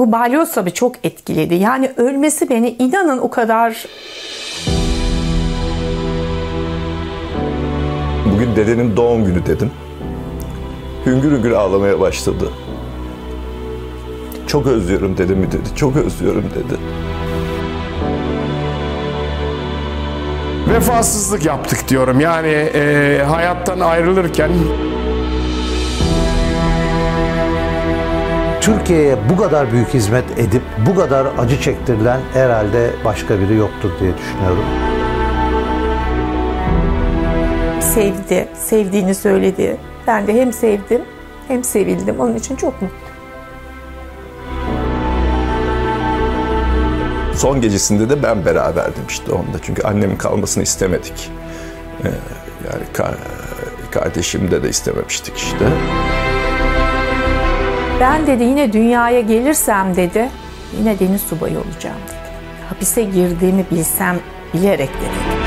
Bu balyoz tabii çok etkiledi. Yani ölmesi beni inanın o kadar Bugün dedenin doğum günü dedim. Hüngür hüngür ağlamaya başladı. Çok özlüyorum dedemi dedi. Çok özlüyorum dedi. Vefasızlık yaptık diyorum. Yani e, hayattan ayrılırken Türkiye'ye bu kadar büyük hizmet edip bu kadar acı çektirilen herhalde başka biri yoktur diye düşünüyorum. sevdi, sevdiğini söyledi. Ben de hem sevdim hem sevildim. Onun için çok mutluyum. Son gecesinde de ben beraberdim işte onda. Çünkü annemin kalmasını istemedik. Ee, yani ka- kardeşim de de istememiştik işte. Ben dedi yine dünyaya gelirsem dedi yine deniz subayı olacağım dedi. Hapise girdiğimi bilsem bilerek dedi.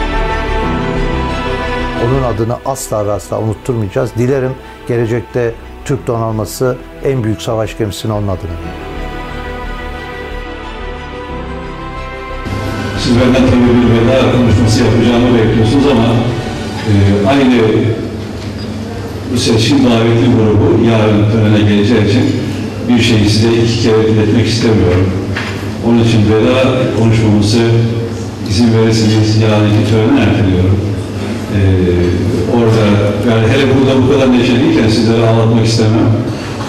Onun adını asla asla unutturmayacağız. Dilerim gelecekte Türk donanması en büyük savaş gemisini onun adını. Siz benden tabii bir veda konuşması yapacağımı bekliyorsunuz ama e, aynı bu seçkin davetli grubu yarın törene geleceği için bir şeyi size iki kere iletmek istemiyorum. Onun için veda konuşmamızı izin verirseniz yarınki törene erteliyorum. E, orada yani hele burada bu kadar neşeliyken sizleri ağlatmak istemem.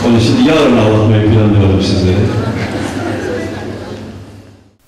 Onun için yarın ağlatmayı planlıyorum sizleri.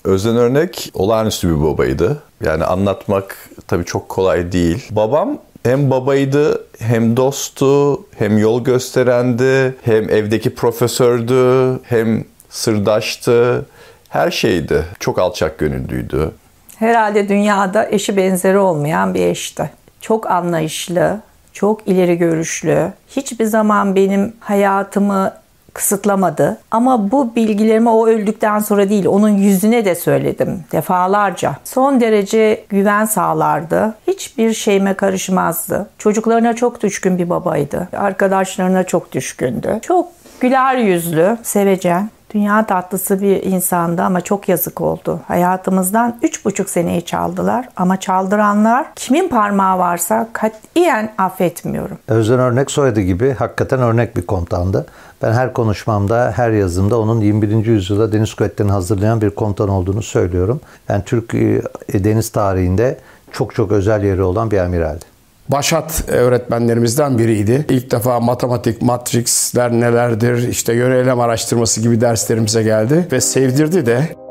Özden Örnek olağanüstü bir babaydı. Yani anlatmak tabii çok kolay değil. Babam hem babaydı, hem dosttu, hem yol gösterendi, hem evdeki profesördü, hem sırdaştı. Her şeydi. Çok alçak gönüllüydü. Herhalde dünyada eşi benzeri olmayan bir eşti. Çok anlayışlı, çok ileri görüşlü. Hiçbir zaman benim hayatımı kısıtlamadı. Ama bu bilgilerimi o öldükten sonra değil, onun yüzüne de söyledim defalarca. Son derece güven sağlardı. Hiçbir şeyime karışmazdı. Çocuklarına çok düşkün bir babaydı. Arkadaşlarına çok düşkündü. Çok güler yüzlü, sevecen. Dünya tatlısı bir insandı ama çok yazık oldu. Hayatımızdan üç buçuk seneyi çaldılar ama çaldıranlar kimin parmağı varsa katiyen affetmiyorum. Özden Örnek soyadı gibi hakikaten örnek bir komutandı. Ben her konuşmamda, her yazımda onun 21. yüzyılda deniz kuvvetlerini hazırlayan bir komutan olduğunu söylüyorum. Yani Türk e, deniz tarihinde çok çok özel yeri olan bir amiraldi. Başat öğretmenlerimizden biriydi. İlk defa matematik, matrixler nelerdir, işte yöneylem araştırması gibi derslerimize geldi ve sevdirdi de.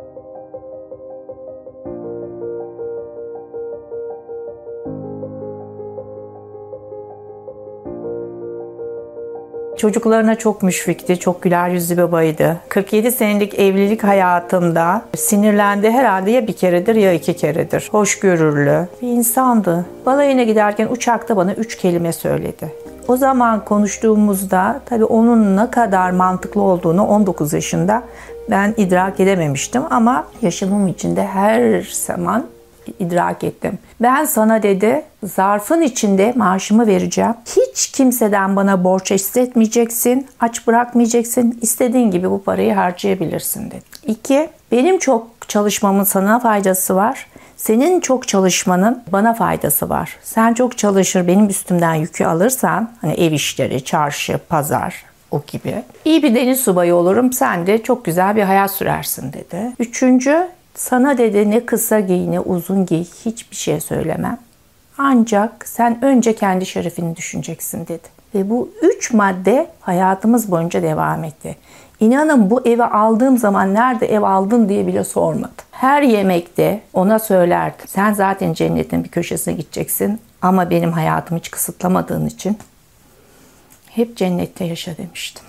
Çocuklarına çok müşfikti, çok güler yüzlü babaydı. 47 senelik evlilik hayatımda sinirlendi herhalde ya bir keredir ya iki keredir. Hoşgörülü bir insandı. Balayına giderken uçakta bana üç kelime söyledi. O zaman konuştuğumuzda tabii onun ne kadar mantıklı olduğunu 19 yaşında ben idrak edememiştim ama yaşamım içinde her zaman idrak ettim. Ben sana dedi zarfın içinde maaşımı vereceğim. Hiç kimseden bana borç hissetmeyeceksin, aç bırakmayacaksın. İstediğin gibi bu parayı harcayabilirsin dedi. İki, benim çok çalışmamın sana faydası var. Senin çok çalışmanın bana faydası var. Sen çok çalışır benim üstümden yükü alırsan hani ev işleri, çarşı, pazar o gibi. İyi bir deniz subayı olurum sen de çok güzel bir hayat sürersin dedi. Üçüncü sana dedi ne kısa giy ne uzun giy hiçbir şey söylemem. Ancak sen önce kendi şerefini düşüneceksin dedi. Ve bu üç madde hayatımız boyunca devam etti. İnanın bu evi aldığım zaman nerede ev aldın diye bile sormadı. Her yemekte ona söylerdi. Sen zaten cennetin bir köşesine gideceksin ama benim hayatımı hiç kısıtlamadığın için hep cennette yaşa demiştim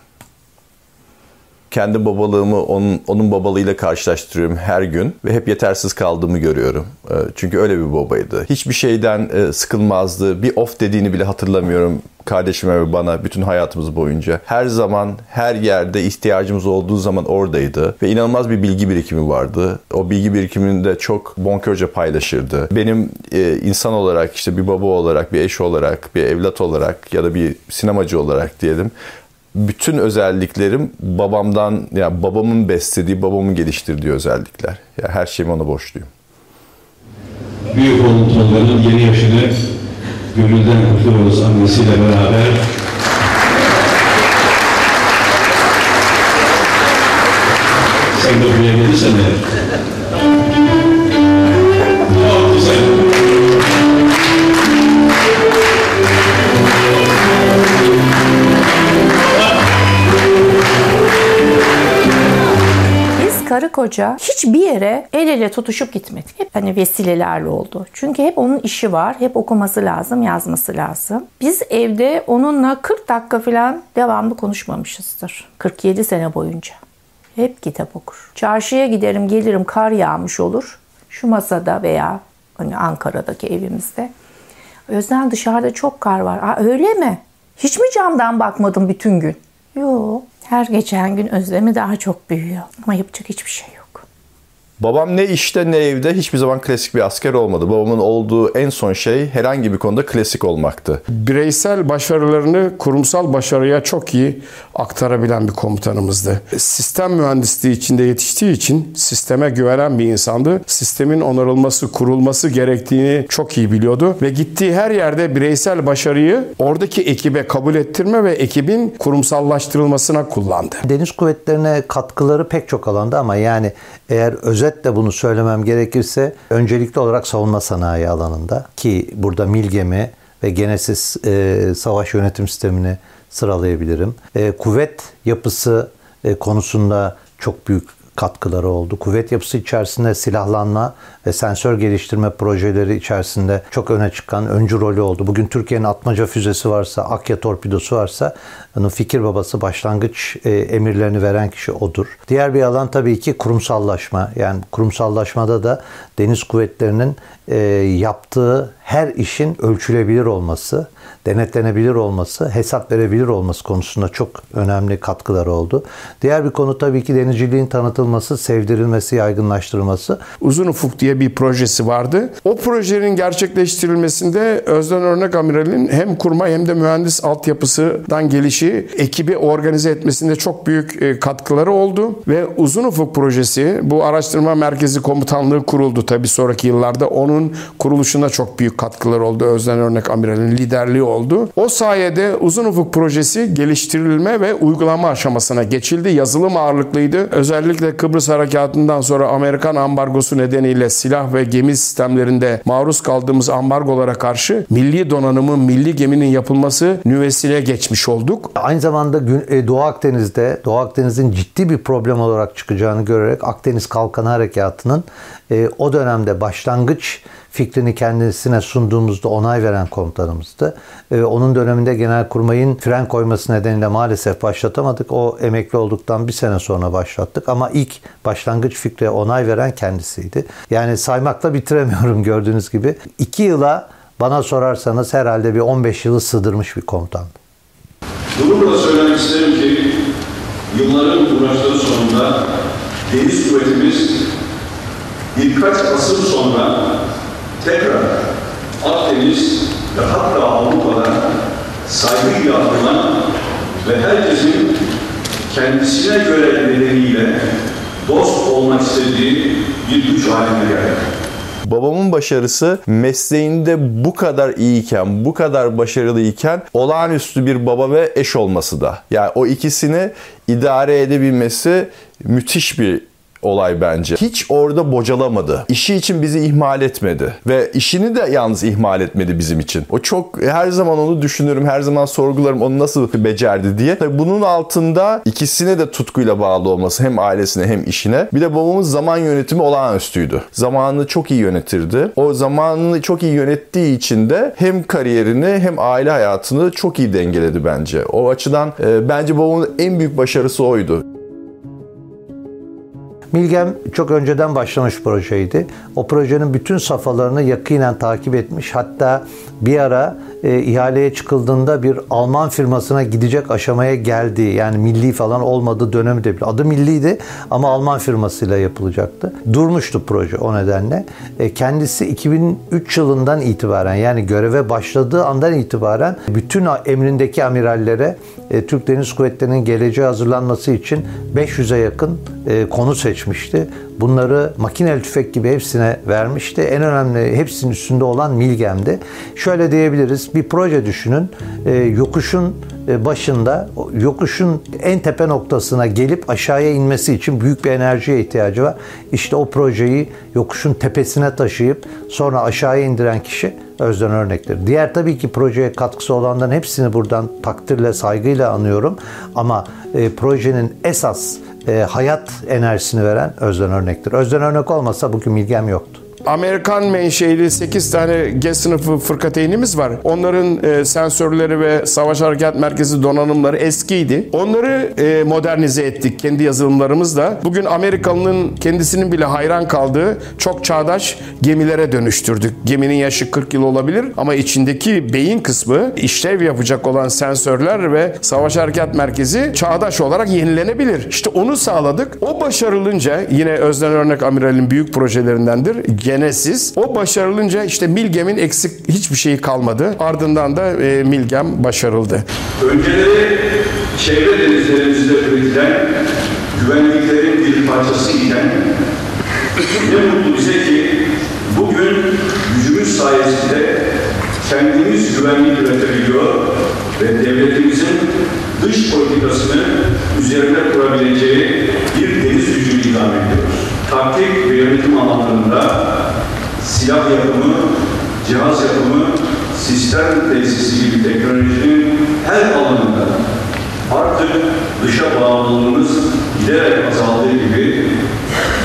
kendi babalığımı onun, onun babalığıyla karşılaştırıyorum her gün ve hep yetersiz kaldığımı görüyorum. Ee, çünkü öyle bir babaydı. Hiçbir şeyden e, sıkılmazdı. Bir of dediğini bile hatırlamıyorum kardeşime ve bana bütün hayatımız boyunca. Her zaman, her yerde ihtiyacımız olduğu zaman oradaydı. Ve inanılmaz bir bilgi birikimi vardı. O bilgi birikimini de çok bonkörce paylaşırdı. Benim e, insan olarak, işte bir baba olarak, bir eş olarak, bir evlat olarak ya da bir sinemacı olarak diyelim bütün özelliklerim babamdan ya yani babamın beslediği, babamın geliştirdiği özellikler. Ya yani her şeyimi ona borçluyum. Büyük oğlum Tolga'nın yeni yaşını gönülden kutluyoruz annesiyle beraber. Sen de buraya gelirsen de. Karı koca hiçbir yere el ele tutuşup gitmedik. Hep hani vesilelerle oldu. Çünkü hep onun işi var. Hep okuması lazım, yazması lazım. Biz evde onunla 40 dakika falan devamlı konuşmamışızdır. 47 sene boyunca. Hep kitap okur. Çarşıya giderim, gelirim, kar yağmış olur. Şu masada veya hani Ankara'daki evimizde. Özden dışarıda çok kar var. Aa, öyle mi? Hiç mi camdan bakmadın bütün gün? Yok. Her geçen gün özlemi daha çok büyüyor. Ama yapacak hiçbir şey yok. Babam ne işte ne evde hiçbir zaman klasik bir asker olmadı. Babamın olduğu en son şey herhangi bir konuda klasik olmaktı. Bireysel başarılarını kurumsal başarıya çok iyi aktarabilen bir komutanımızdı. Sistem mühendisliği içinde yetiştiği için sisteme güvenen bir insandı. Sistemin onarılması, kurulması gerektiğini çok iyi biliyordu ve gittiği her yerde bireysel başarıyı oradaki ekibe kabul ettirme ve ekibin kurumsallaştırılmasına kullandı. Deniz kuvvetlerine katkıları pek çok alanda ama yani eğer özetle bunu söylemem gerekirse öncelikli olarak savunma sanayi alanında ki burada Milgemi ve Genesis e, savaş yönetim sistemini sıralayabilirim. E, kuvvet yapısı e, konusunda çok büyük katkıları oldu. Kuvvet yapısı içerisinde silahlanma ve sensör geliştirme projeleri içerisinde çok öne çıkan öncü rolü oldu. Bugün Türkiye'nin atmaca füzesi varsa, Akya torpidosu varsa onun fikir babası başlangıç e, emirlerini veren kişi odur. Diğer bir alan tabii ki kurumsallaşma. Yani kurumsallaşmada da deniz kuvvetlerinin e, yaptığı her işin ölçülebilir olması, denetlenebilir olması, hesap verebilir olması konusunda çok önemli katkıları oldu. Diğer bir konu tabii ki denizciliğin tanıtılması, sevdirilmesi, yaygınlaştırılması. Uzun Ufuk diye bir projesi vardı. O projenin gerçekleştirilmesinde Özden Örnek Amiral'in hem kurma hem de mühendis altyapısından gelişi ekibi organize etmesinde çok büyük e, katkıları oldu ve Uzun Ufuk projesi bu araştırma merkezi komutanlığı kuruldu tabii sonraki yıllarda. Onun kuruluşuna çok büyük katkıları oldu. Özden Örnek Amiral'in liderliği oldu. O sayede Uzun Ufuk projesi geliştirilme ve uygulama aşamasına geçildi. Yazılım ağırlıklıydı. Özellikle Kıbrıs Harekatı'ndan sonra Amerikan ambargosu nedeniyle silah ve gemi sistemlerinde maruz kaldığımız ambargolara karşı milli donanımın, milli geminin yapılması nüvesine geçmiş olduk. Aynı zamanda e, Doğu Akdeniz'de, Doğu Akdeniz'in ciddi bir problem olarak çıkacağını görerek Akdeniz Kalkanı Harekatı'nın e, o dönemde başlangıç fikrini kendisine sunduğumuzda onay veren komutanımızdı. Ee, onun döneminde Genelkurmay'ın fren koyması nedeniyle maalesef başlatamadık. O emekli olduktan bir sene sonra başlattık. Ama ilk başlangıç fikre onay veren kendisiydi. Yani saymakla bitiremiyorum gördüğünüz gibi. İki yıla bana sorarsanız herhalde bir 15 yılı sığdırmış bir komutandı. Gururla söylemek isterim ki yılların uğraşları sonunda deniz kuvvetimiz birkaç asır sonra tekrar Akdeniz ve hatta Avrupa'da saygıyla anılan ve herkesin kendisine göre nedeniyle dost olmak istediği bir güç haline geldi. Babamın başarısı mesleğinde bu kadar iyiyken, bu kadar başarılıyken olağanüstü bir baba ve eş olması da. Yani o ikisini idare edebilmesi müthiş bir olay bence. Hiç orada bocalamadı. İşi için bizi ihmal etmedi. Ve işini de yalnız ihmal etmedi bizim için. O çok her zaman onu düşünürüm. Her zaman sorgularım onu nasıl becerdi diye. Tabii bunun altında ikisine de tutkuyla bağlı olması. Hem ailesine hem işine. Bir de babamız zaman yönetimi olağanüstüydü. Zamanını çok iyi yönetirdi. O zamanını çok iyi yönettiği için de hem kariyerini hem aile hayatını çok iyi dengeledi bence. O açıdan e, bence babamın en büyük başarısı oydu. Milgem çok önceden başlamış projeydi. O projenin bütün safhalarını yakinen takip etmiş. Hatta bir ara e, ihaleye çıkıldığında bir Alman firmasına gidecek aşamaya geldi. Yani milli falan olmadığı dönemi de adı milliydi ama Alman firmasıyla yapılacaktı. Durmuştu proje o nedenle. E, kendisi 2003 yılından itibaren yani göreve başladığı andan itibaren bütün emrindeki amirallere e, Türk Deniz Kuvvetleri'nin geleceğe hazırlanması için 500'e yakın e, konu seçmişti. Bunları makineli tüfek gibi hepsine vermişti. En önemli hepsinin üstünde olan Milgem'di. Şöyle diyebiliriz. Bir proje düşünün. E, yokuşun başında yokuşun en tepe noktasına gelip aşağıya inmesi için büyük bir enerjiye ihtiyacı var. İşte o projeyi yokuşun tepesine taşıyıp sonra aşağıya indiren kişi Özden örnektir. Diğer tabii ki projeye katkısı olanların hepsini buradan takdirle, saygıyla anıyorum. Ama e, projenin esas e, hayat enerjisini veren Özden örnektir. Özden örnek olmasa bugün Milgem yoktu. Amerikan menşeili 8 tane G sınıfı fırkateynimiz var. Onların e, sensörleri ve savaş harekat merkezi donanımları eskiydi. Onları e, modernize ettik kendi yazılımlarımızla. Bugün Amerikalı'nın kendisinin bile hayran kaldığı çok çağdaş gemilere dönüştürdük. Geminin yaşı 40 yıl olabilir ama içindeki beyin kısmı işlev yapacak olan sensörler ve savaş harekat merkezi çağdaş olarak yenilenebilir. İşte onu sağladık. O başarılınca yine Özden Örnek Amiral'in büyük projelerindendir Genesis. O başarılınca işte Milgem'in eksik hiçbir şeyi kalmadı. Ardından da e, Milgem başarıldı. Önceleri çevre denizlerimizde üretilen güvenliklerin bir parçası iken ne mutlu bize ki bugün gücümüz sayesinde kendimiz güvenlik üretebiliyor ve devletimizin dış politikasını üzerine kurabileceği bir Taktik ve yönetim alanlarında silah yapımı, cihaz yapımı, sistem tesisi gibi teknolojinin her alanında artık dışa bağımlılığımız giderek azaldığı gibi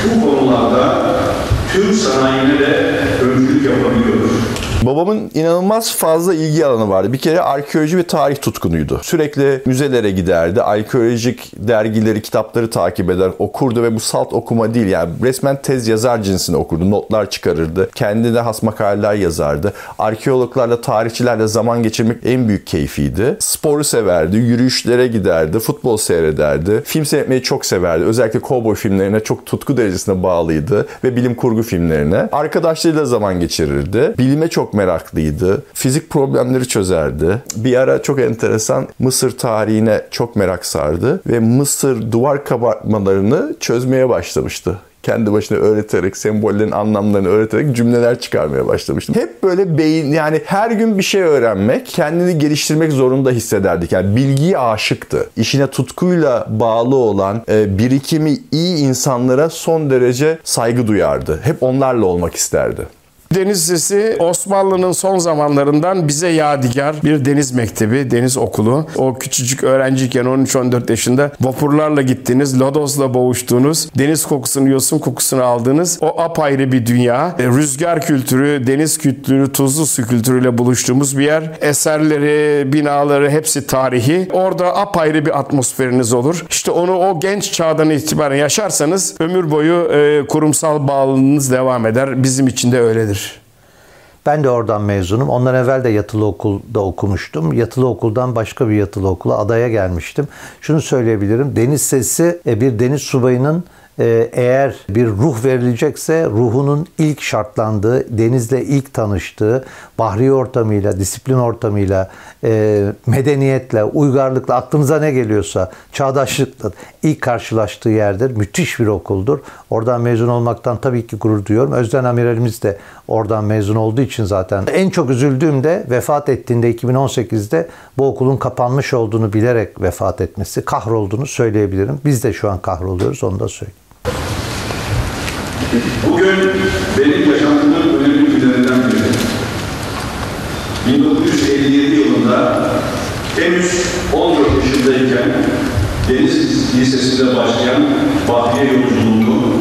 bu konularda Türk sanayine de öncülük yapabiliyoruz. Babamın inanılmaz fazla ilgi alanı vardı. Bir kere arkeoloji ve tarih tutkunuydu. Sürekli müzelere giderdi. Arkeolojik dergileri, kitapları takip eder, okurdu ve bu salt okuma değil. Yani resmen tez yazar cinsini okurdu. Notlar çıkarırdı. Kendine has makaleler yazardı. Arkeologlarla, tarihçilerle zaman geçirmek en büyük keyfiydi. Sporu severdi. Yürüyüşlere giderdi. Futbol seyrederdi. Film seyretmeyi çok severdi. Özellikle kovboy filmlerine çok tutku derecesine bağlıydı. Ve bilim kurgu filmlerine. Arkadaşlarıyla zaman geçirirdi. Bilime çok meraklıydı. Fizik problemleri çözerdi. Bir ara çok enteresan Mısır tarihine çok merak sardı ve Mısır duvar kabartmalarını çözmeye başlamıştı kendi başına öğreterek, sembollerin anlamlarını öğreterek cümleler çıkarmaya başlamıştım. Hep böyle beyin yani her gün bir şey öğrenmek, kendini geliştirmek zorunda hissederdik. Yani bilgiye aşıktı. İşine tutkuyla bağlı olan, e, birikimi iyi insanlara son derece saygı duyardı. Hep onlarla olmak isterdi. Deniz Lisesi Osmanlı'nın son zamanlarından bize yadigar bir deniz mektebi, deniz okulu. O küçücük öğrenciyken 13-14 yaşında vapurlarla gittiniz, lodosla boğuştuğunuz, deniz kokusunu, yosun kokusunu aldığınız o apayrı bir dünya. E, rüzgar kültürü, deniz kültürü, tuzlu su kültürüyle buluştuğumuz bir yer. Eserleri, binaları hepsi tarihi. Orada apayrı bir atmosferiniz olur. İşte onu o genç çağdan itibaren yaşarsanız ömür boyu e, kurumsal bağlılığınız devam eder. Bizim için de öyledir. Ben de oradan mezunum. Ondan evvel de yatılı okulda okumuştum. Yatılı okuldan başka bir yatılı okula adaya gelmiştim. Şunu söyleyebilirim. Deniz sesi e, bir deniz subayının eğer bir ruh verilecekse ruhunun ilk şartlandığı, denizle ilk tanıştığı, bahri ortamıyla, disiplin ortamıyla, e, medeniyetle, uygarlıkla, aklınıza ne geliyorsa, çağdaşlıkla ilk karşılaştığı yerdir. Müthiş bir okuldur. Oradan mezun olmaktan tabii ki gurur duyuyorum. Özden Amiralimiz de oradan mezun olduğu için zaten. En çok üzüldüğüm de vefat ettiğinde 2018'de bu okulun kapanmış olduğunu bilerek vefat etmesi, kahrolduğunu söyleyebilirim. Biz de şu an kahroluyoruz, onu da söyleyeyim. Bugün benim yaşantımın önemli günlerinden biri. 1957 yılında henüz 14 yaşındayken Deniz Lisesi'nde başlayan Bahriye yolculuğunu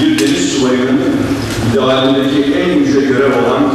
bir deniz subayının idealindeki en yüce görev olan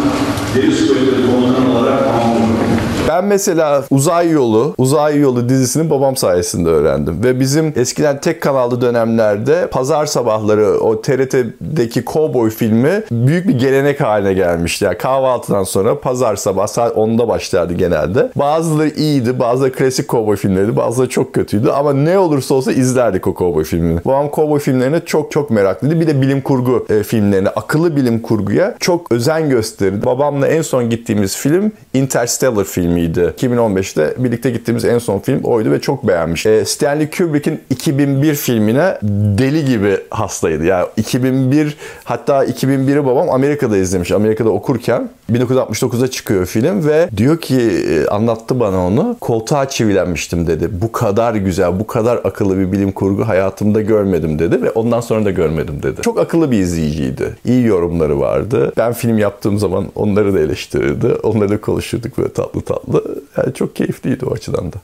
Ben mesela Uzay Yolu, Uzay Yolu dizisini babam sayesinde öğrendim. Ve bizim eskiden tek kanallı dönemlerde pazar sabahları o TRT'deki Cowboy filmi büyük bir gelenek haline gelmişti. Yani kahvaltıdan sonra pazar sabah saat 10'da başlardı genelde. Bazıları iyiydi, bazıları klasik Cowboy filmleriydi, bazıları çok kötüydü. Ama ne olursa olsa izlerdik o Cowboy filmini. Babam Cowboy filmlerine çok çok meraklıydı. Bir de bilim kurgu e, filmlerine, akıllı bilim kurguya çok özen gösterirdi. Babamla en son gittiğimiz film Interstellar filmiydi. 2015'te birlikte gittiğimiz en son film oydu ve çok beğenmiş. E, Stanley Kubrick'in 2001 filmine deli gibi hastaydı. Yani 2001 hatta 2001'i babam Amerika'da izlemiş. Amerika'da okurken 1969'da çıkıyor film ve diyor ki e, anlattı bana onu. Koltuğa çivilenmiştim dedi. Bu kadar güzel, bu kadar akıllı bir bilim kurgu hayatımda görmedim dedi ve ondan sonra da görmedim dedi. Çok akıllı bir izleyiciydi. İyi yorumları vardı. Ben film yaptığım zaman onları da eleştirirdi. Onları da konuşurduk böyle tatlı tatlı. Yani çok keyifliydi o açıdan da.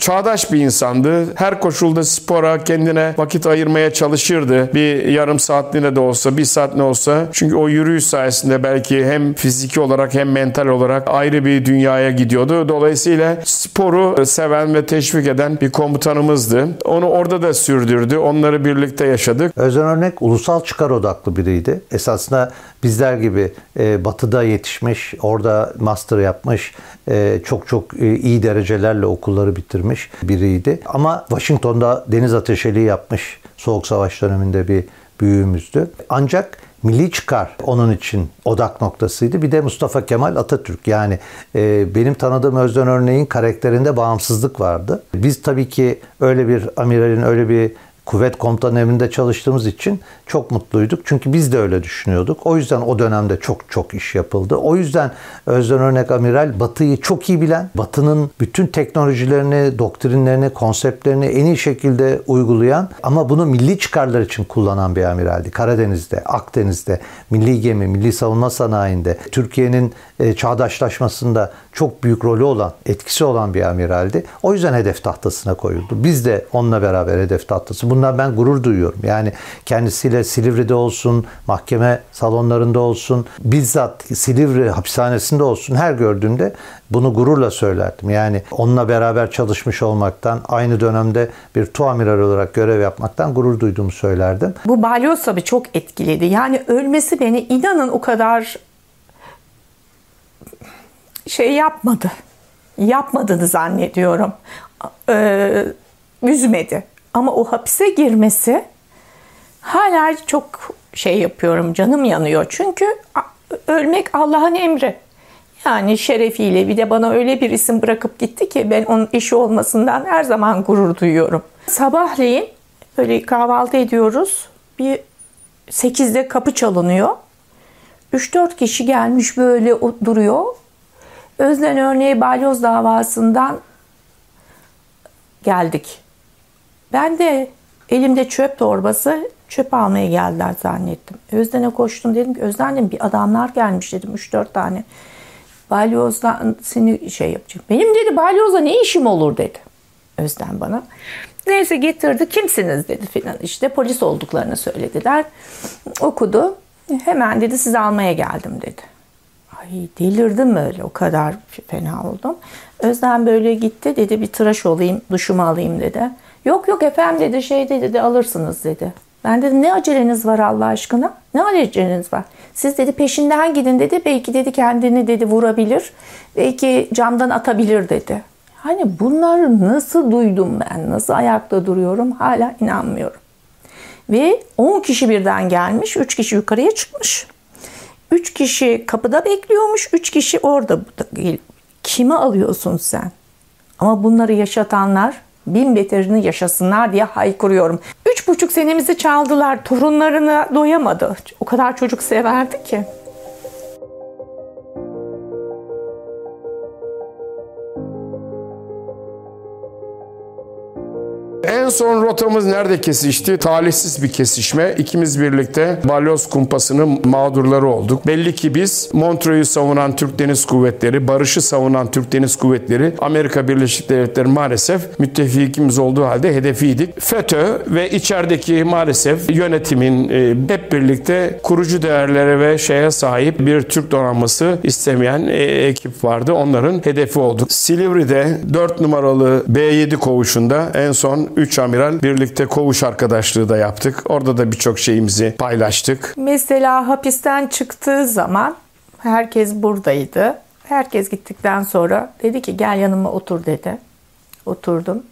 Çağdaş bir insandı. Her koşulda spora kendine vakit ayırmaya çalışırdı. Bir yarım saatliğine de olsa, bir saat ne olsa. Çünkü o yürüyüş sayesinde belki hem fiziki olarak hem mental olarak ayrı bir dünyaya gidiyordu. Dolayısıyla sporu seven ve teşvik eden bir komutanımızdı. Onu orada da sürdürdü. Onları birlikte yaşadık. Özden Örnek ulusal çıkar odaklı biriydi. Esasında bizler gibi e, batıda yetişmiş, orada master yapmış, e, çok çok e, iyi derecelerle okulları bitirmiş biriydi. Ama Washington'da deniz ateşeliği yapmış. Soğuk Savaş döneminde bir büyüğümüzdü. Ancak milli çıkar onun için odak noktasıydı. Bir de Mustafa Kemal Atatürk. Yani e, benim tanıdığım Özden Örneğin karakterinde bağımsızlık vardı. Biz tabii ki öyle bir amiralin, öyle bir kuvvet komutanı emrinde çalıştığımız için çok mutluyduk. Çünkü biz de öyle düşünüyorduk. O yüzden o dönemde çok çok iş yapıldı. O yüzden Özden Örnek Amiral Batı'yı çok iyi bilen, Batı'nın bütün teknolojilerini, doktrinlerini, konseptlerini en iyi şekilde uygulayan ama bunu milli çıkarlar için kullanan bir amiraldi. Karadeniz'de, Akdeniz'de, milli gemi, milli savunma sanayinde, Türkiye'nin e, çağdaşlaşmasında çok büyük rolü olan, etkisi olan bir amiraldi. O yüzden hedef tahtasına koyuldu. Biz de onunla beraber hedef tahtası. Bundan ben gurur duyuyorum. Yani kendisiyle Silivri'de olsun, mahkeme salonlarında olsun, bizzat Silivri hapishanesinde olsun her gördüğümde bunu gururla söylerdim. Yani onunla beraber çalışmış olmaktan, aynı dönemde bir tuamiral olarak görev yapmaktan gurur duyduğumu söylerdim. Bu balyoz tabii çok etkiledi. Yani ölmesi beni inanın o kadar şey yapmadı. Yapmadığını zannediyorum. Ee, üzmedi. Ama o hapise girmesi hala çok şey yapıyorum. Canım yanıyor. Çünkü ölmek Allah'ın emri. Yani şerefiyle bir de bana öyle bir isim bırakıp gitti ki ben onun eşi olmasından her zaman gurur duyuyorum. Sabahleyin böyle kahvaltı ediyoruz. Bir 8'de kapı çalınıyor. 3-4 kişi gelmiş böyle duruyor. Özden örneği balyoz davasından geldik. Ben de elimde çöp torbası çöp almaya geldiler zannettim. Özden'e koştum dedim ki Özden dedim bir adamlar gelmiş dedim 3-4 tane. Balyozdan seni şey yapacak. Benim dedi balyozla ne işim olur dedi. Özden bana. Neyse getirdi. Kimsiniz dedi filan. İşte polis olduklarını söylediler. Okudu. Hemen dedi sizi almaya geldim dedi. Ay delirdim öyle o kadar fena oldum. Özden böyle gitti dedi bir tıraş olayım duşumu alayım dedi. Yok yok efendim dedi şey dedi alırsınız dedi. Ben dedim ne aceleniz var Allah aşkına? Ne aceleniz var? Siz dedi peşinden gidin dedi. Belki dedi kendini dedi vurabilir. Belki camdan atabilir dedi. Hani bunları nasıl duydum ben? Nasıl ayakta duruyorum? Hala inanmıyorum. Ve 10 kişi birden gelmiş. 3 kişi yukarıya çıkmış. 3 kişi kapıda bekliyormuş. 3 kişi orada. Kimi alıyorsun sen? Ama bunları yaşatanlar bin beterini yaşasınlar diye haykırıyorum. Üç buçuk senemizi çaldılar. Torunlarına doyamadı. O kadar çocuk severdi ki. Son rotamız nerede kesişti? Talihsiz bir kesişme. İkimiz birlikte balyoz kumpasının mağdurları olduk. Belli ki biz Montreux'u savunan Türk Deniz Kuvvetleri, barışı savunan Türk Deniz Kuvvetleri, Amerika Birleşik Devletleri maalesef müttefikimiz olduğu halde hedefiydik. FETÖ ve içerideki maalesef yönetimin e, hep birlikte kurucu değerlere ve şeye sahip bir Türk donanması istemeyen e, ekip vardı. Onların hedefi olduk. Silivri'de 4 numaralı B7 koğuşunda en son 3 amiral birlikte koğuş arkadaşlığı da yaptık. Orada da birçok şeyimizi paylaştık. Mesela hapisten çıktığı zaman herkes buradaydı. Herkes gittikten sonra dedi ki gel yanıma otur dedi. Oturdum.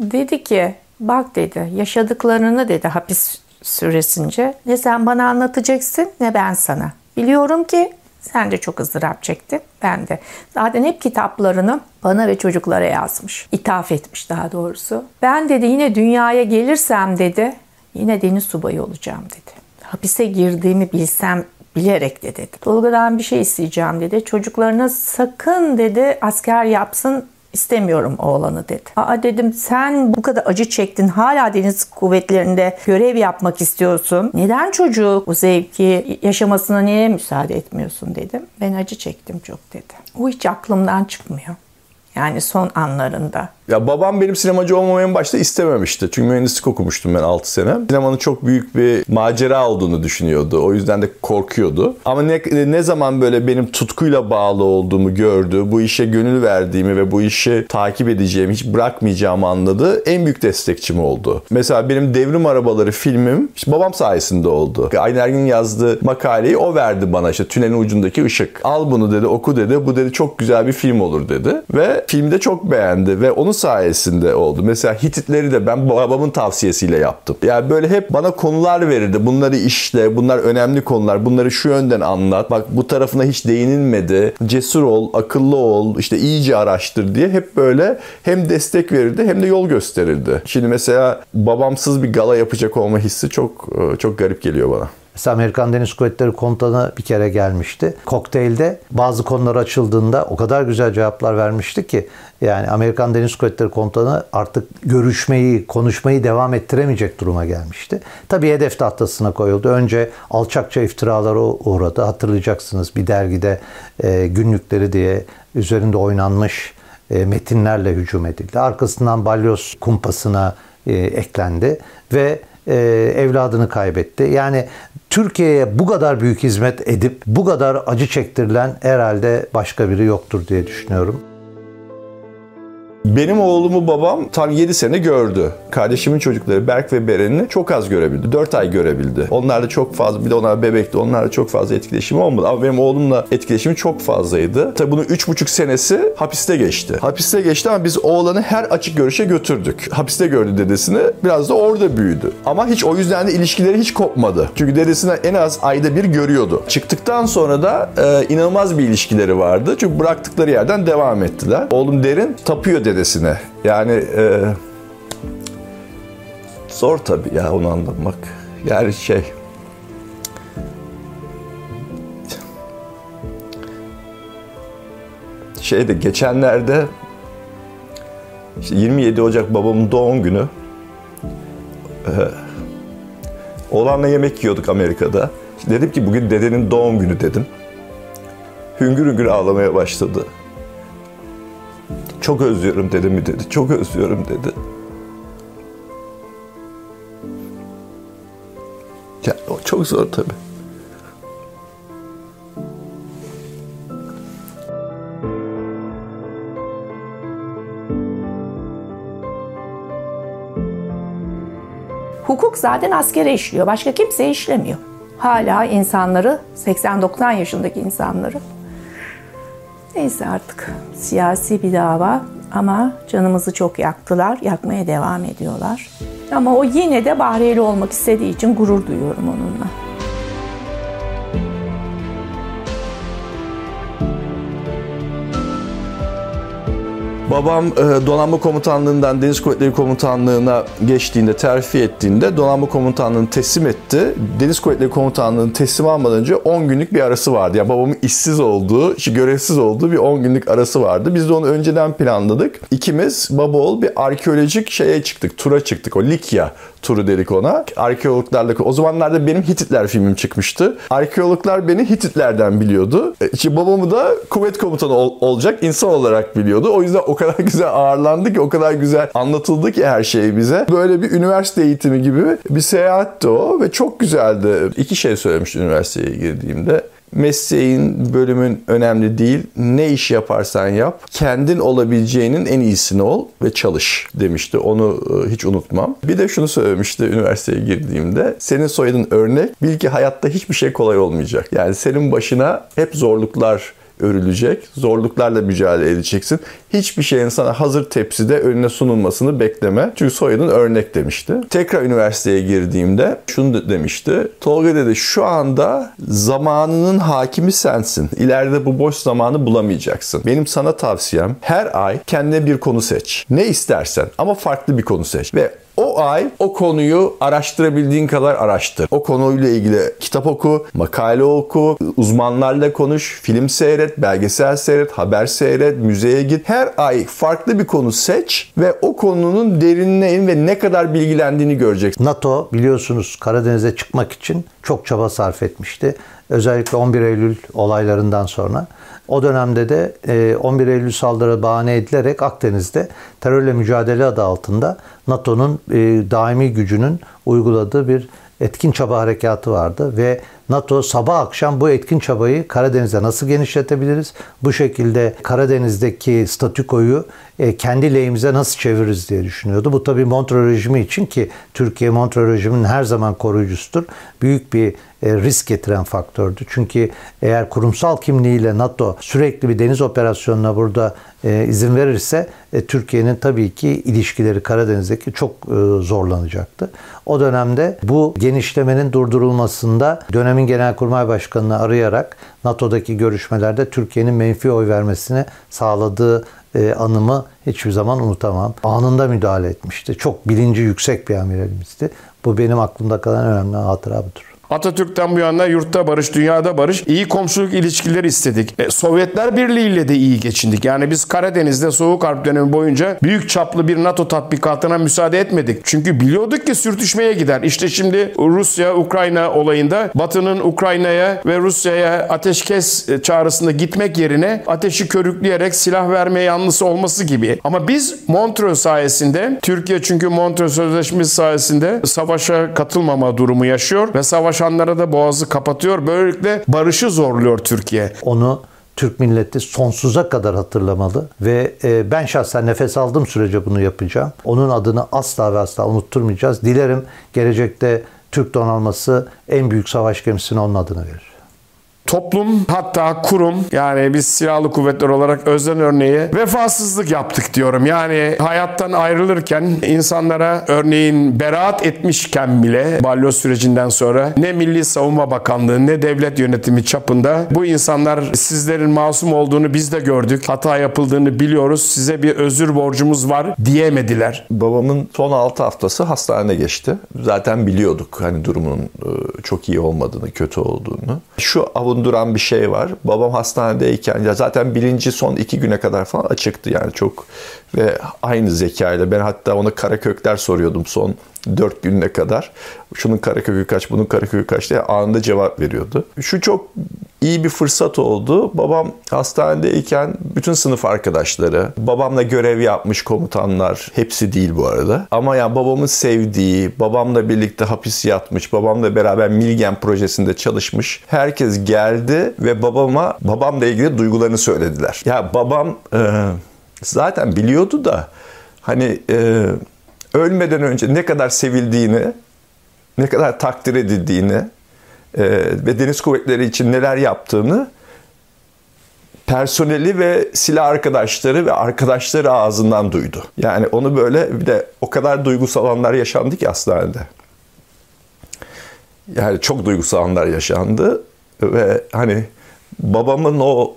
Dedi ki bak dedi yaşadıklarını dedi hapis süresince ne sen bana anlatacaksın ne ben sana. Biliyorum ki sen de çok ızdırap çektin. Ben de. Zaten hep kitaplarını bana ve çocuklara yazmış. İthaf etmiş daha doğrusu. Ben dedi yine dünyaya gelirsem dedi yine deniz subayı olacağım dedi. Hapise girdiğimi bilsem bilerek de dedi. Tolga'dan bir şey isteyeceğim dedi. Çocuklarına sakın dedi asker yapsın istemiyorum oğlanı dedi. Aa dedim sen bu kadar acı çektin hala deniz kuvvetlerinde görev yapmak istiyorsun. Neden çocuğu bu zevki yaşamasına niye müsaade etmiyorsun dedim. Ben acı çektim çok dedi. O hiç aklımdan çıkmıyor. Yani son anlarında. Ya babam benim sinemacı olmamı en başta istememişti. Çünkü mühendislik okumuştum ben 6 sene. Sinemanın çok büyük bir macera olduğunu düşünüyordu. O yüzden de korkuyordu. Ama ne, ne zaman böyle benim tutkuyla bağlı olduğumu gördü, bu işe gönül verdiğimi ve bu işi takip edeceğimi, hiç bırakmayacağımı anladı. En büyük destekçim oldu. Mesela benim Devrim Arabaları filmim işte babam sayesinde oldu. Aynı Ergin yazdığı makaleyi o verdi bana işte tünelin ucundaki ışık. Al bunu dedi, oku dedi. Bu dedi çok güzel bir film olur dedi. Ve filmde çok beğendi ve onun sayesinde oldu. Mesela Hititleri de ben babamın tavsiyesiyle yaptım. Yani böyle hep bana konular verirdi. Bunları işle, bunlar önemli konular. Bunları şu yönden anlat. Bak bu tarafına hiç değinilmedi. Cesur ol, akıllı ol, işte iyice araştır diye hep böyle hem destek verirdi hem de yol gösterirdi. Şimdi mesela babamsız bir gala yapacak olma hissi çok çok garip geliyor bana. Mesela Amerikan Deniz Kuvvetleri Komutanı bir kere gelmişti. Kokteylde bazı konular açıldığında o kadar güzel cevaplar vermişti ki yani Amerikan Deniz Kuvvetleri Komutanı artık görüşmeyi, konuşmayı devam ettiremeyecek duruma gelmişti. Tabii hedef tahtasına koyuldu. Önce alçakça iftiralara uğradı. Hatırlayacaksınız bir dergide e, günlükleri diye üzerinde oynanmış e, metinlerle hücum edildi. Arkasından balyoz kumpasına e, eklendi ve e, evladını kaybetti. Yani Türkiye'ye bu kadar büyük hizmet edip bu kadar acı çektirilen herhalde başka biri yoktur diye düşünüyorum. Benim oğlumu babam tam 7 sene gördü. Kardeşimin çocukları Berk ve Beren'i çok az görebildi. 4 ay görebildi. Onlarla çok fazla, bir de onlar bebekti. Onlarla çok fazla etkileşim olmadı. Ama benim oğlumla etkileşimi çok fazlaydı. Tabi bunun 3,5 senesi hapiste geçti. Hapiste geçti ama biz oğlanı her açık görüşe götürdük. Hapiste gördü dedesini. Biraz da orada büyüdü. Ama hiç o yüzden de ilişkileri hiç kopmadı. Çünkü dedesini en az ayda bir görüyordu. Çıktıktan sonra da e, inanılmaz bir ilişkileri vardı. Çünkü bıraktıkları yerden devam ettiler. Oğlum Derin tapıyor dedesine dedesine. Yani e, zor tabii ya onu anlamak. Yani şey şeyde geçenlerde işte 27 Ocak babamın doğum günü ee, oğlanla yemek yiyorduk Amerika'da. İşte dedim ki bugün dedenin doğum günü dedim. Hüngür hüngür ağlamaya başladı. Çok özlüyorum dedemi dedi. Çok özlüyorum dedi. Ya o çok zor tabii. Hukuk zaten askere işliyor. Başka kimse işlemiyor. Hala insanları, 80-90 yaşındaki insanları Neyse artık siyasi bir dava ama canımızı çok yaktılar. Yakmaya devam ediyorlar. Ama o yine de Bahriyeli olmak istediği için gurur duyuyorum onunla. Babam e, donanma komutanlığından Deniz Kuvvetleri Komutanlığı'na geçtiğinde, terfi ettiğinde donanma komutanlığını teslim etti. Deniz Kuvvetleri Komutanlığı'nı teslim almadan önce 10 günlük bir arası vardı. Yani babamın işsiz olduğu, görevsiz olduğu bir 10 günlük arası vardı. Biz de onu önceden planladık. İkimiz baba oğul bir arkeolojik şeye çıktık, tura çıktık. O Likya turu dedik ona. Arkeologlarla o zamanlarda benim Hititler filmim çıkmıştı. Arkeologlar beni Hititlerden biliyordu. İşte babamı da kuvvet komutanı ol- olacak insan olarak biliyordu. O yüzden o kadar güzel ağırlandı ki, o kadar güzel anlatıldı ki her şey bize. Böyle bir üniversite eğitimi gibi bir seyahatti o ve çok güzeldi. İki şey söylemişti üniversiteye girdiğimde mesleğin, bölümün önemli değil. Ne iş yaparsan yap, kendin olabileceğinin en iyisini ol ve çalış demişti. Onu e, hiç unutmam. Bir de şunu söylemişti üniversiteye girdiğimde. Senin soyadın örnek. Bil ki hayatta hiçbir şey kolay olmayacak. Yani senin başına hep zorluklar örülecek. Zorluklarla mücadele edeceksin. Hiçbir şeyin sana hazır tepside önüne sunulmasını bekleme. Çünkü soyadın örnek demişti. Tekrar üniversiteye girdiğimde şunu demişti. Tolga dedi şu anda zamanının hakimi sensin. İleride bu boş zamanı bulamayacaksın. Benim sana tavsiyem her ay kendine bir konu seç. Ne istersen ama farklı bir konu seç. Ve o ay o konuyu araştırabildiğin kadar araştır. O konuyla ilgili kitap oku, makale oku, uzmanlarla konuş, film seyret, belgesel seyret, haber seyret, müzeye git. Her ay farklı bir konu seç ve o konunun derinine in ve ne kadar bilgilendiğini göreceksin. NATO biliyorsunuz Karadeniz'e çıkmak için çok çaba sarf etmişti. Özellikle 11 Eylül olaylarından sonra. O dönemde de e, 11 Eylül saldırı bahane edilerek Akdeniz'de terörle mücadele adı altında NATO'nun e, daimi gücünün uyguladığı bir etkin çaba harekatı vardı ve NATO sabah akşam bu etkin çabayı Karadeniz'e nasıl genişletebiliriz? Bu şekilde Karadeniz'deki statükoyu e, kendi lehimize nasıl çeviririz diye düşünüyordu. Bu tabii Montreux rejimi için ki Türkiye Montreux rejiminin her zaman koruyucusudur. Büyük bir e, risk getiren faktördü. Çünkü eğer kurumsal kimliğiyle NATO sürekli bir deniz operasyonuna burada e, izin verirse Türkiye'nin tabii ki ilişkileri Karadeniz'deki çok zorlanacaktı. O dönemde bu genişlemenin durdurulmasında dönemin Genelkurmay Başkanı'nı arayarak NATO'daki görüşmelerde Türkiye'nin menfi oy vermesini sağladığı e, anımı hiçbir zaman unutamam. Anında müdahale etmişti. Çok bilinci yüksek bir amiralimizdi. Bu benim aklımda kalan önemli hatıra budur. Atatürk'ten bu yana yurtta barış, dünyada barış, iyi komşuluk ilişkileri istedik. E, Sovyetler Birliği ile de iyi geçindik. Yani biz Karadeniz'de Soğuk Harp dönemi boyunca büyük çaplı bir NATO tatbikatına müsaade etmedik. Çünkü biliyorduk ki sürtüşmeye gider. İşte şimdi Rusya-Ukrayna olayında Batı'nın Ukrayna'ya ve Rusya'ya ateşkes çağrısında gitmek yerine ateşi körükleyerek silah verme yanlısı olması gibi. Ama biz Montreux sayesinde, Türkiye çünkü Montreux Sözleşmesi sayesinde savaşa katılmama durumu yaşıyor ve savaşanlara da boğazı kapatıyor. Böylelikle barışı zorluyor Türkiye. Onu Türk milleti sonsuza kadar hatırlamalı ve e, ben şahsen nefes aldığım sürece bunu yapacağım. Onun adını asla ve asla unutturmayacağız. Dilerim gelecekte Türk donanması en büyük savaş gemisine onun adını verir. Toplum hatta kurum yani biz silahlı kuvvetler olarak özden örneği vefasızlık yaptık diyorum. Yani hayattan ayrılırken insanlara örneğin beraat etmişken bile balyoz sürecinden sonra ne Milli Savunma Bakanlığı ne devlet yönetimi çapında bu insanlar sizlerin masum olduğunu biz de gördük. Hata yapıldığını biliyoruz. Size bir özür borcumuz var diyemediler. Babamın son 6 haftası hastanede geçti. Zaten biliyorduk hani durumunun e, çok iyi olmadığını, kötü olduğunu. Şu avunduran bir şey var. Babam hastanedeyken ya zaten bilinci son 2 güne kadar falan açıktı yani çok ve aynı zekayla ben hatta ona kara kökler soruyordum son 4 gününe kadar. Şunun kara kökü kaç, bunun kara kökü kaç diye anında cevap veriyordu. Şu çok iyi bir fırsat oldu. Babam hastanedeyken bütün sınıf arkadaşları, babamla görev yapmış komutanlar, hepsi değil bu arada. Ama yani babamın sevdiği, babamla birlikte hapis yatmış, babamla beraber Milgen projesinde çalışmış. Herkes geldi ve babama babamla ilgili duygularını söylediler. Ya babam e, zaten biliyordu da hani e, ölmeden önce ne kadar sevildiğini, ne kadar takdir edildiğini e, ve deniz kuvvetleri için neler yaptığını personeli ve silah arkadaşları ve arkadaşları ağzından duydu. Yani onu böyle bir de o kadar duygusal anlar yaşandı ki hastanede. Yani çok duygusal anlar yaşandı ve hani babamın o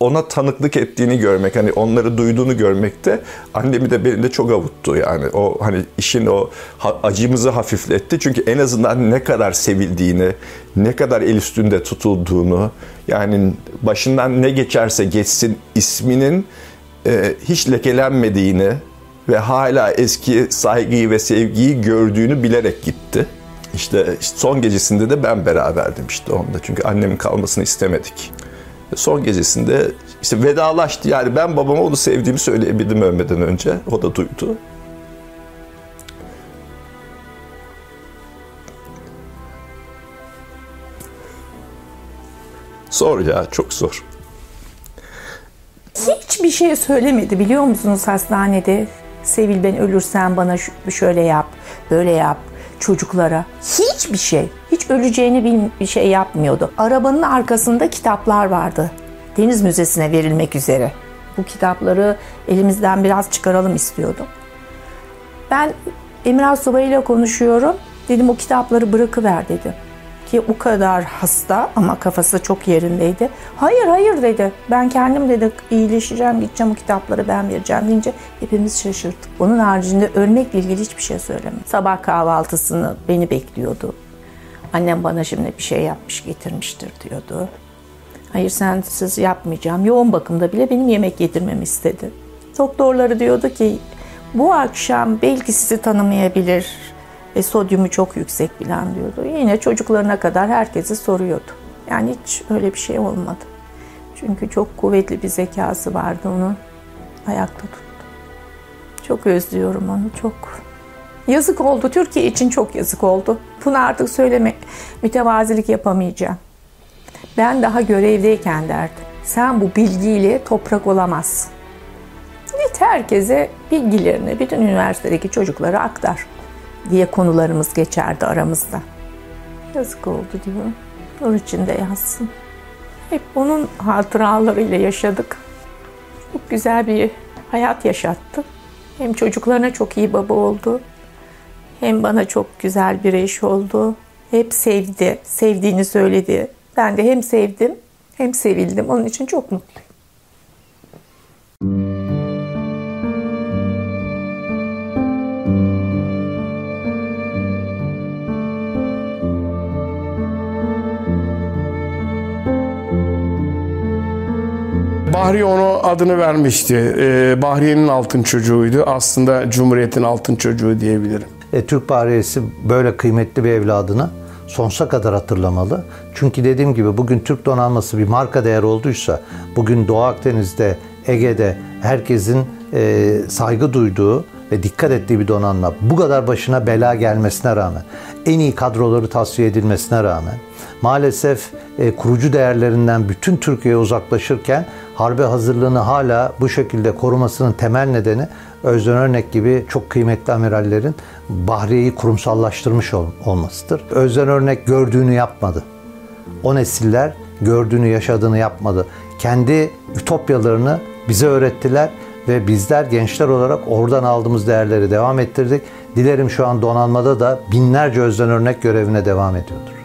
ona tanıklık ettiğini görmek, hani onları duyduğunu görmekte annemi de beni de çok avuttu yani. O hani işin o acımızı hafifletti. Çünkü en azından ne kadar sevildiğini, ne kadar el üstünde tutulduğunu, yani başından ne geçerse geçsin isminin e, hiç lekelenmediğini ve hala eski saygıyı ve sevgiyi gördüğünü bilerek gitti. İşte son gecesinde de ben beraberdim işte onda. Çünkü annemin kalmasını istemedik. Son gecesinde işte vedalaştı. Yani ben babama onu sevdiğimi söyleyebildim ölmeden önce. O da duydu. Zor ya, çok zor. Hiçbir şey söylemedi biliyor musunuz hastanede? Sevil ben ölürsem bana şöyle yap, böyle yap çocuklara. Hiçbir şey. Hiç öleceğini bir şey yapmıyordu. Arabanın arkasında kitaplar vardı. Deniz Müzesi'ne verilmek üzere. Bu kitapları elimizden biraz çıkaralım istiyordum. Ben Emrah Subay ile konuşuyorum. Dedim o kitapları bırakıver dedim ki o kadar hasta ama kafası çok yerindeydi. Hayır hayır dedi. Ben kendim dedi iyileşeceğim gideceğim o kitapları ben vereceğim deyince hepimiz şaşırdık. Onun haricinde ölmekle ilgili hiçbir şey söylemedi. Sabah kahvaltısını beni bekliyordu. Annem bana şimdi bir şey yapmış getirmiştir diyordu. Hayır sensiz yapmayacağım. Yoğun bakımda bile benim yemek yedirmemi istedi. Doktorları diyordu ki bu akşam belki sizi tanımayabilir ve sodyumu çok yüksek falan diyordu. Yine çocuklarına kadar herkesi soruyordu. Yani hiç öyle bir şey olmadı. Çünkü çok kuvvetli bir zekası vardı onun. Ayakta tuttu. Çok özlüyorum onu çok. Yazık oldu. Türkiye için çok yazık oldu. Bunu artık söyleme, mütevazilik yapamayacağım. Ben daha görevdeyken derdim. Sen bu bilgiyle toprak olamazsın. Git herkese bilgilerini, bütün üniversitedeki çocuklara aktar diye konularımız geçerdi aramızda. Yazık oldu diyorum. Nur içinde yazsın. Hep onun hatıralarıyla yaşadık. Çok güzel bir hayat yaşattı. Hem çocuklarına çok iyi baba oldu. Hem bana çok güzel bir eş oldu. Hep sevdi, sevdiğini söyledi. Ben de hem sevdim hem sevildim. Onun için çok mutluyum. Bahri onu adını vermişti. Ee, Bahriye'nin altın çocuğuydu. Aslında Cumhuriyet'in altın çocuğu diyebilirim. E, Türk Bahriyesi böyle kıymetli bir evladını sonsuza kadar hatırlamalı. Çünkü dediğim gibi bugün Türk donanması bir marka değer olduysa, bugün Doğu Akdeniz'de, Ege'de herkesin e, saygı duyduğu ve dikkat ettiği bir donanma bu kadar başına bela gelmesine rağmen, en iyi kadroları tasfiye edilmesine rağmen, maalesef e, kurucu değerlerinden bütün Türkiye uzaklaşırken harbe hazırlığını hala bu şekilde korumasının temel nedeni Özden Örnek gibi çok kıymetli amirallerin Bahriye'yi kurumsallaştırmış ol, olmasıdır. Özden Örnek gördüğünü yapmadı. O nesiller gördüğünü, yaşadığını yapmadı. Kendi ütopyalarını bize öğrettiler ve bizler gençler olarak oradan aldığımız değerleri devam ettirdik. Dilerim şu an donanmada da binlerce özden örnek görevine devam ediyordur.